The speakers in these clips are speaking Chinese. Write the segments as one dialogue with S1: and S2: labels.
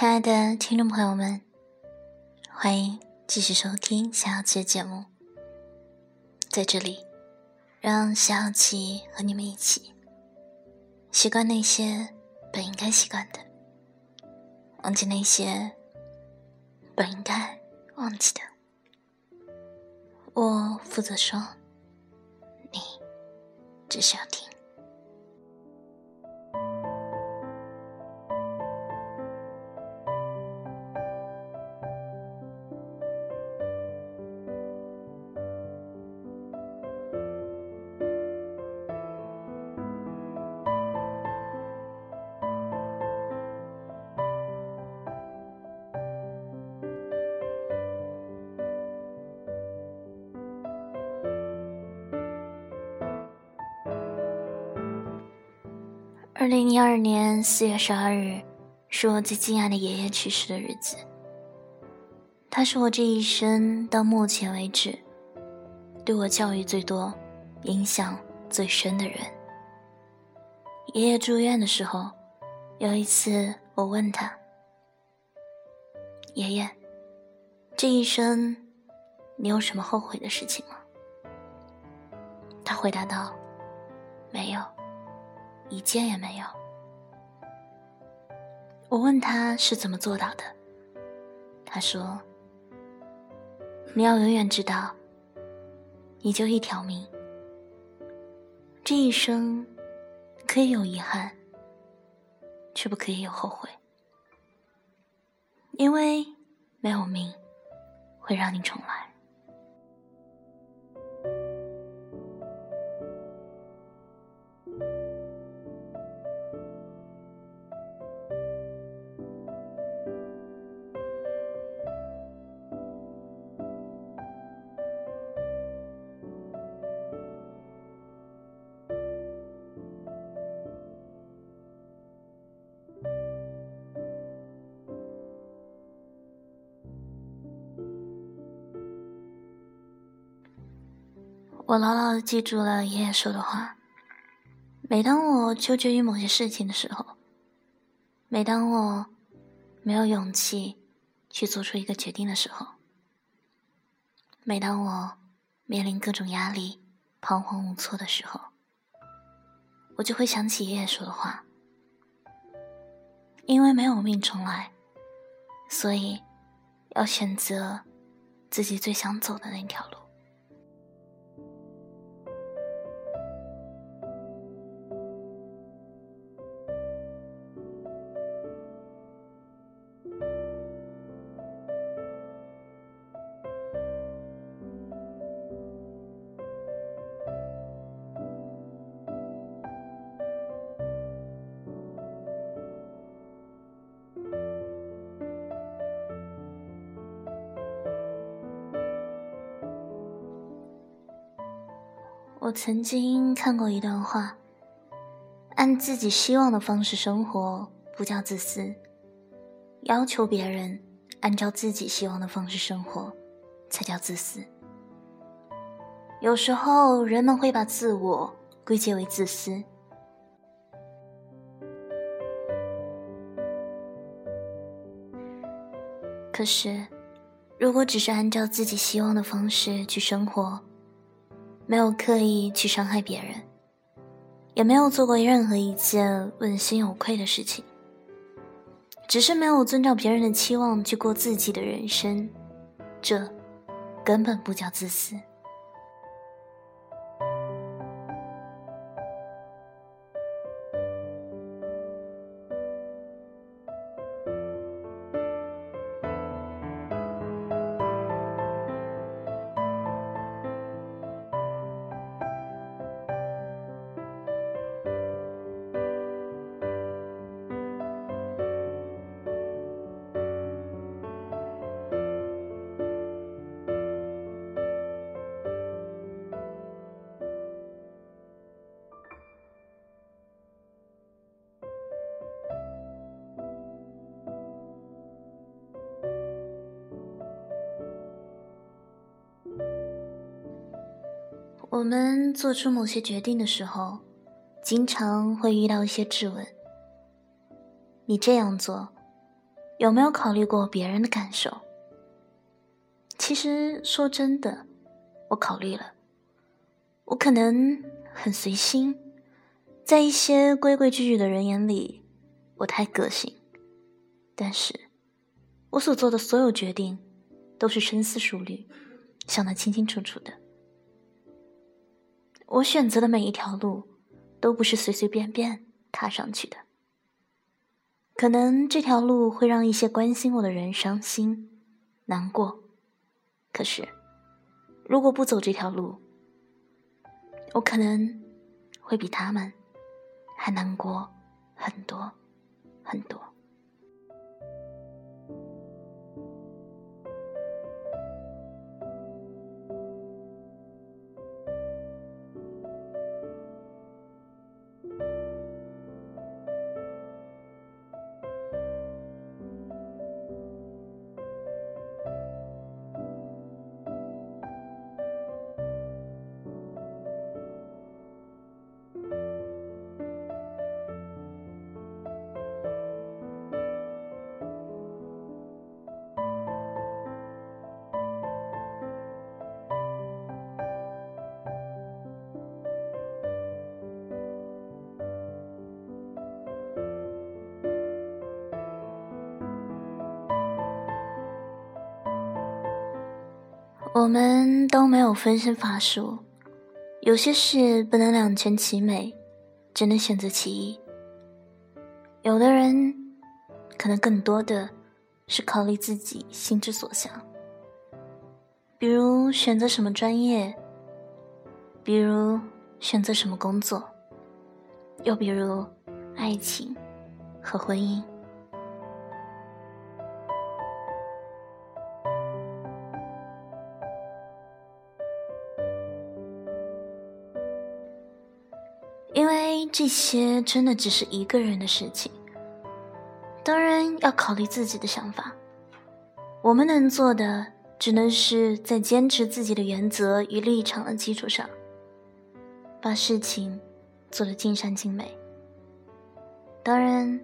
S1: 亲爱的听众朋友们，欢迎继续收听小七的节目。在这里，让小七和你们一起习惯那些本应该习惯的，忘记那些本应该忘记的。我负责说，你只需要听。二零一二年四月十二日，是我最敬爱的爷爷去世的日子。他是我这一生到目前为止对我教育最多、影响最深的人。爷爷住院的时候，有一次我问他：“爷爷，这一生你有什么后悔的事情吗？”他回答道：“没有。”一件也没有。我问他是怎么做到的，他说：“你要永远知道，你就一条命，这一生可以有遗憾，却不可以有后悔，因为没有命会让你重来。”我牢牢的记住了爷爷说的话。每当我纠结于某些事情的时候，每当我没有勇气去做出一个决定的时候，每当我面临各种压力、彷徨无措的时候，我就会想起爷爷说的话。因为没有命重来，所以要选择自己最想走的那条路。我曾经看过一段话：按自己希望的方式生活不叫自私，要求别人按照自己希望的方式生活才叫自私。有时候人们会把自我归结为自私，可是如果只是按照自己希望的方式去生活，没有刻意去伤害别人，也没有做过任何一件问心有愧的事情，只是没有遵照别人的期望去过自己的人生，这根本不叫自私。我们做出某些决定的时候，经常会遇到一些质问：你这样做，有没有考虑过别人的感受？其实说真的，我考虑了。我可能很随心，在一些规规矩矩的人眼里，我太个性。但是，我所做的所有决定，都是深思熟虑，想得清清楚楚的。我选择的每一条路，都不是随随便便踏上去的。可能这条路会让一些关心我的人伤心、难过，可是，如果不走这条路，我可能会比他们还难过很多很多。我们都没有分身乏术，有些事不能两全其美，只能选择其一。有的人可能更多的是考虑自己心之所向，比如选择什么专业，比如选择什么工作，又比如爱情和婚姻。因为这些真的只是一个人的事情，当然要考虑自己的想法。我们能做的，只能是在坚持自己的原则与立场的基础上，把事情做得尽善尽美。当然，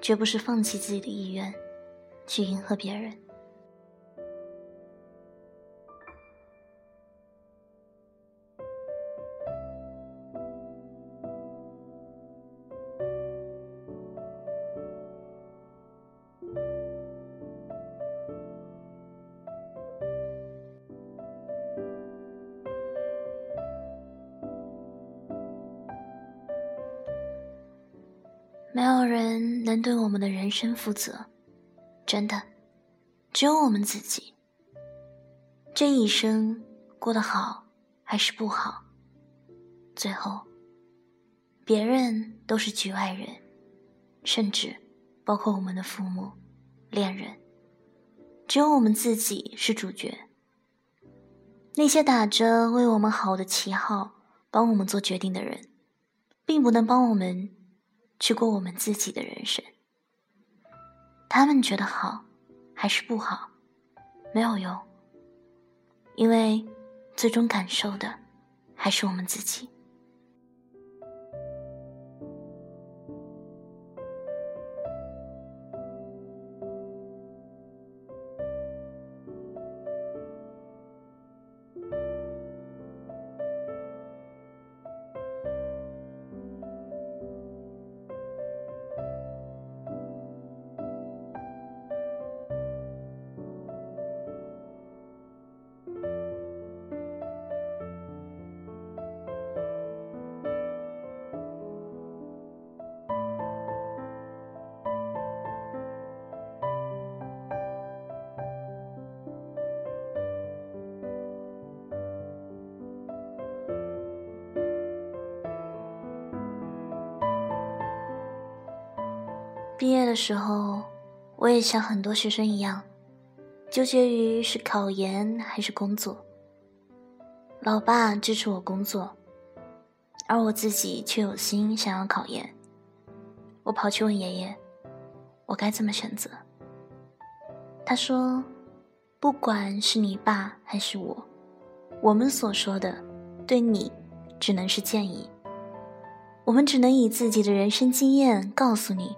S1: 绝不是放弃自己的意愿，去迎合别人。能对我们的人生负责，真的，只有我们自己。这一生过得好还是不好，最后，别人都是局外人，甚至包括我们的父母、恋人，只有我们自己是主角。那些打着为我们好的旗号帮我们做决定的人，并不能帮我们。去过我们自己的人生，他们觉得好还是不好，没有用，因为最终感受的还是我们自己。毕业的时候，我也像很多学生一样，纠结于是考研还是工作。老爸支持我工作，而我自己却有心想要考研。我跑去问爷爷，我该怎么选择？他说：“不管是你爸还是我，我们所说的，对你只能是建议。我们只能以自己的人生经验告诉你。”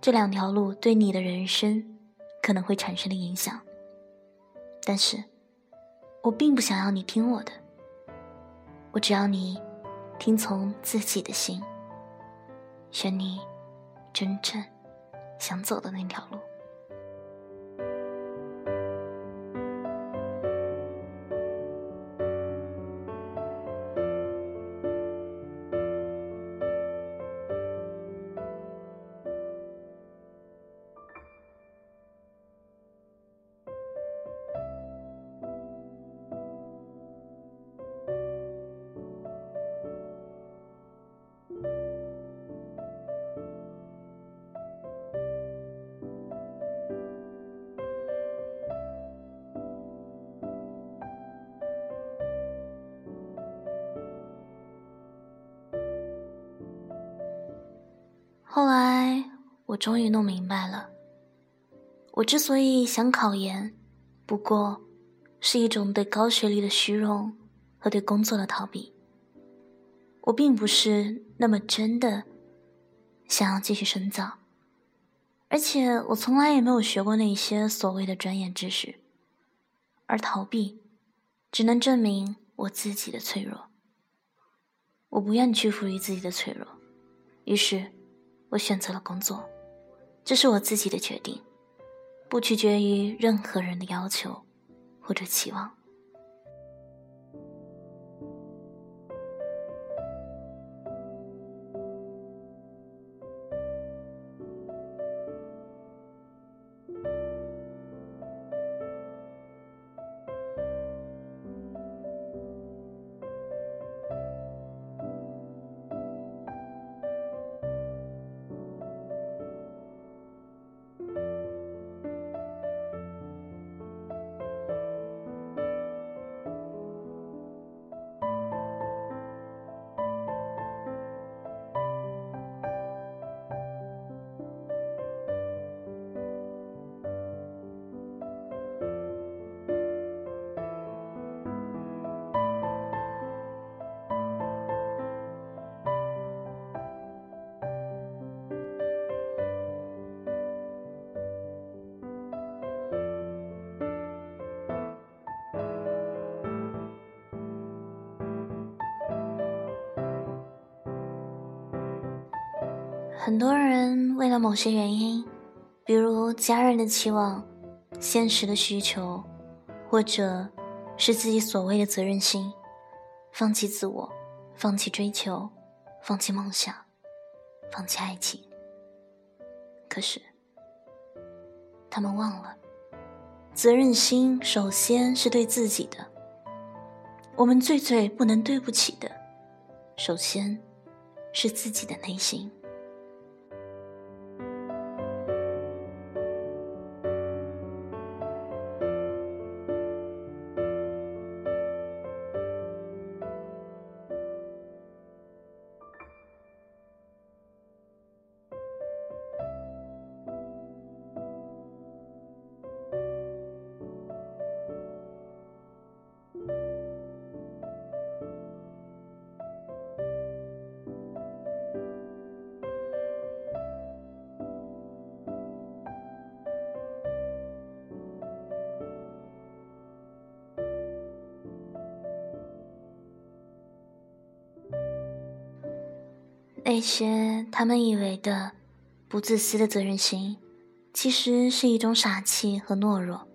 S1: 这两条路对你的人生可能会产生的影响。但是，我并不想要你听我的，我只要你听从自己的心，选你真正想走的那条路。后来，我终于弄明白了，我之所以想考研，不过是一种对高学历的虚荣和对工作的逃避。我并不是那么真的想要继续深造，而且我从来也没有学过那些所谓的专业知识，而逃避只能证明我自己的脆弱。我不愿屈服于自己的脆弱，于是。我选择了工作，这是我自己的决定，不取决于任何人的要求或者期望。很多人为了某些原因，比如家人的期望、现实的需求，或者是自己所谓的责任心，放弃自我，放弃追求，放弃梦想，放弃爱情。可是，他们忘了，责任心首先是对自己的。我们最最不能对不起的，首先是自己的内心。那些他们以为的不自私的责任心，其实是一种傻气和懦弱。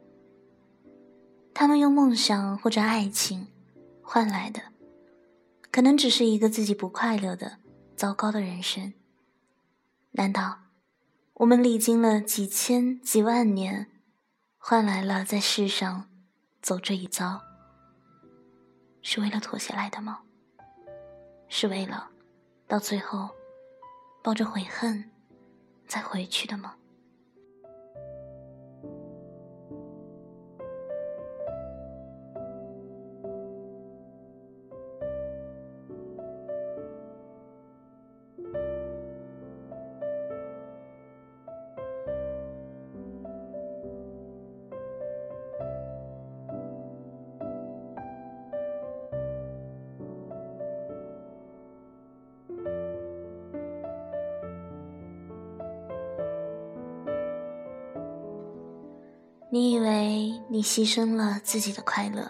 S1: 他们用梦想或者爱情换来的，可能只是一个自己不快乐的糟糕的人生。难道我们历经了几千几万年，换来了在世上走这一遭，是为了妥协来的吗？是为了？到最后，抱着悔恨再回去的吗？为你牺牲了自己的快乐，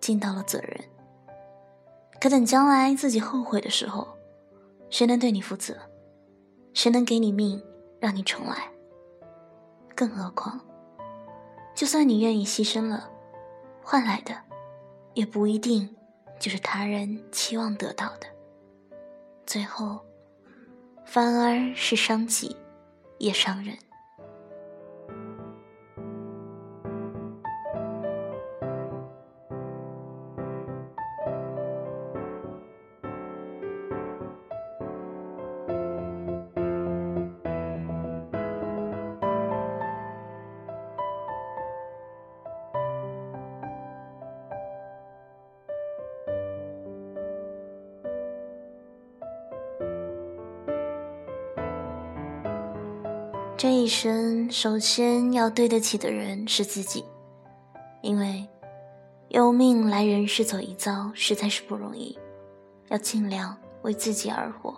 S1: 尽到了责任。可等将来自己后悔的时候，谁能对你负责？谁能给你命让你重来？更何况，就算你愿意牺牲了，换来的也不一定就是他人期望得到的。最后，反而是伤己，也伤人。这一生，首先要对得起的人是自己，因为有命来人世走一遭，实在是不容易，要尽量为自己而活，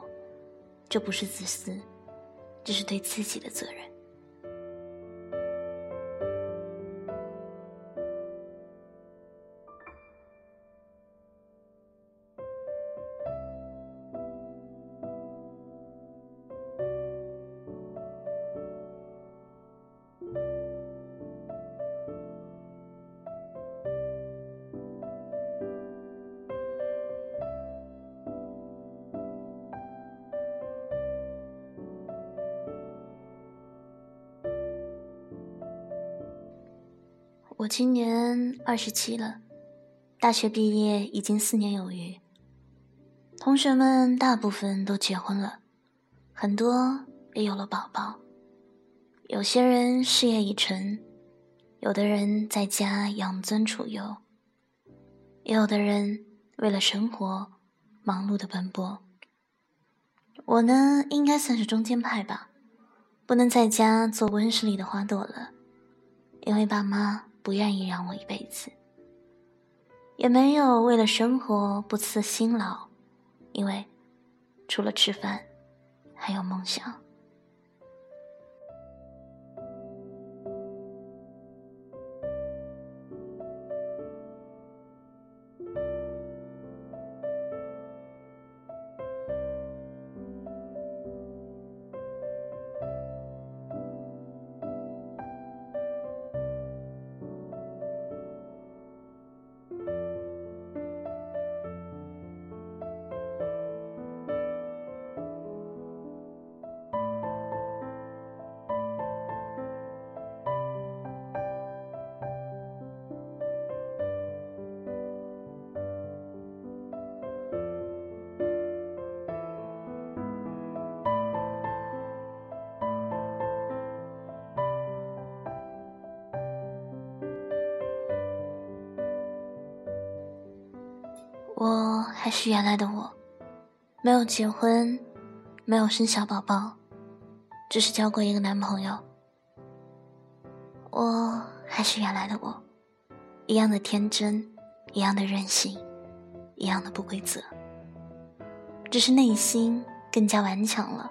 S1: 这不是自私，这是对自己的责任。我今年二十七了，大学毕业已经四年有余。同学们大部分都结婚了，很多也有了宝宝。有些人事业已成，有的人在家养尊处优，也有的人为了生活忙碌的奔波。我呢，应该算是中间派吧，不能在家做温室里的花朵了，因为爸妈。不愿意让我一辈子，也没有为了生活不辞辛劳，因为除了吃饭，还有梦想。还是原来的我，没有结婚，没有生小宝宝，只是交过一个男朋友。我还是原来的我，一样的天真，一样的任性，一样的不规则，只是内心更加顽强了。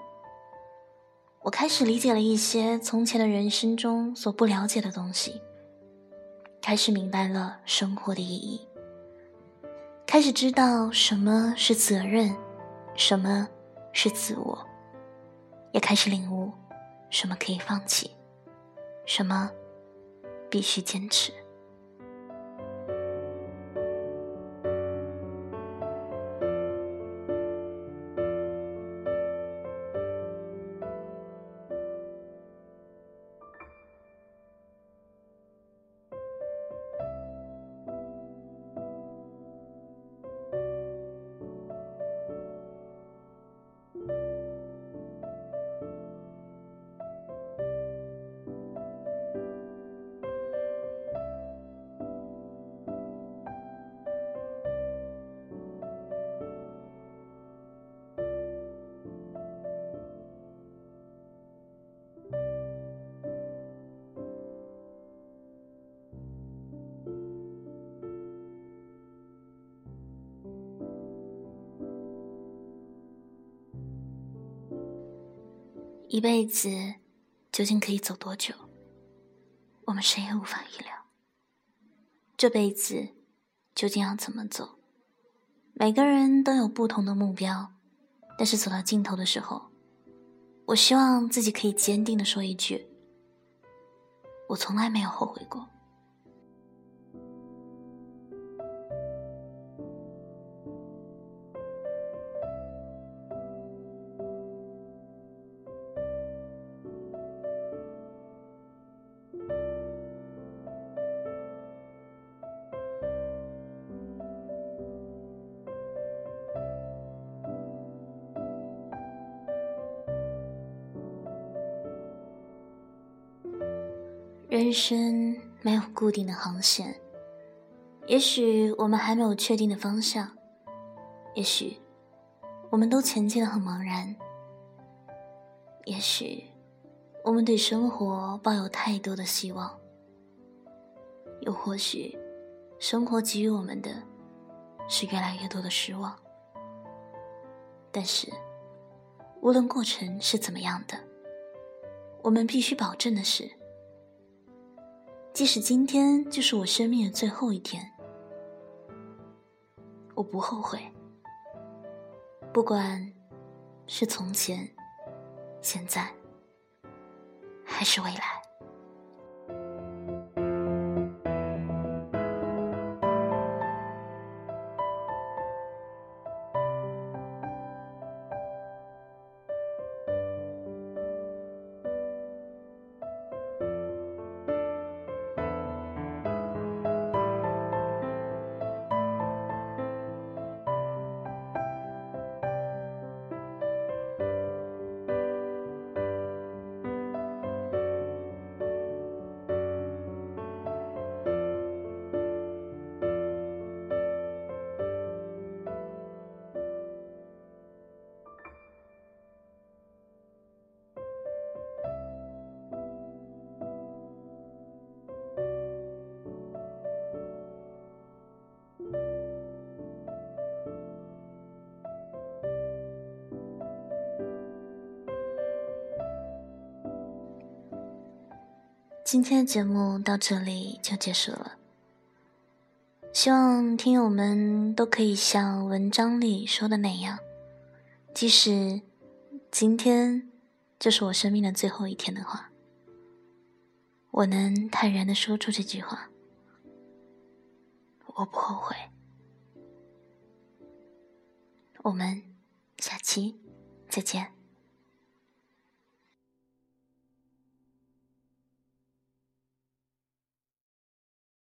S1: 我开始理解了一些从前的人生中所不了解的东西，开始明白了生活的意义。开始知道什么是责任，什么是自我，也开始领悟什么可以放弃，什么必须坚持。一辈子究竟可以走多久？我们谁也无法预料，这辈子究竟要怎么走。每个人都有不同的目标，但是走到尽头的时候，我希望自己可以坚定的说一句：我从来没有后悔过。人生没有固定的航线，也许我们还没有确定的方向，也许我们都前进的很茫然，也许我们对生活抱有太多的希望，又或许生活给予我们的是越来越多的失望。但是，无论过程是怎么样的，我们必须保证的是。即使今天就是我生命的最后一天，我不后悔。不管是从前、现在，还是未来。今天的节目到这里就结束了。希望听友们都可以像文章里说的那样，即使今天就是我生命的最后一天的话，我能坦然的说出这句话，我不后悔。我们下期再见。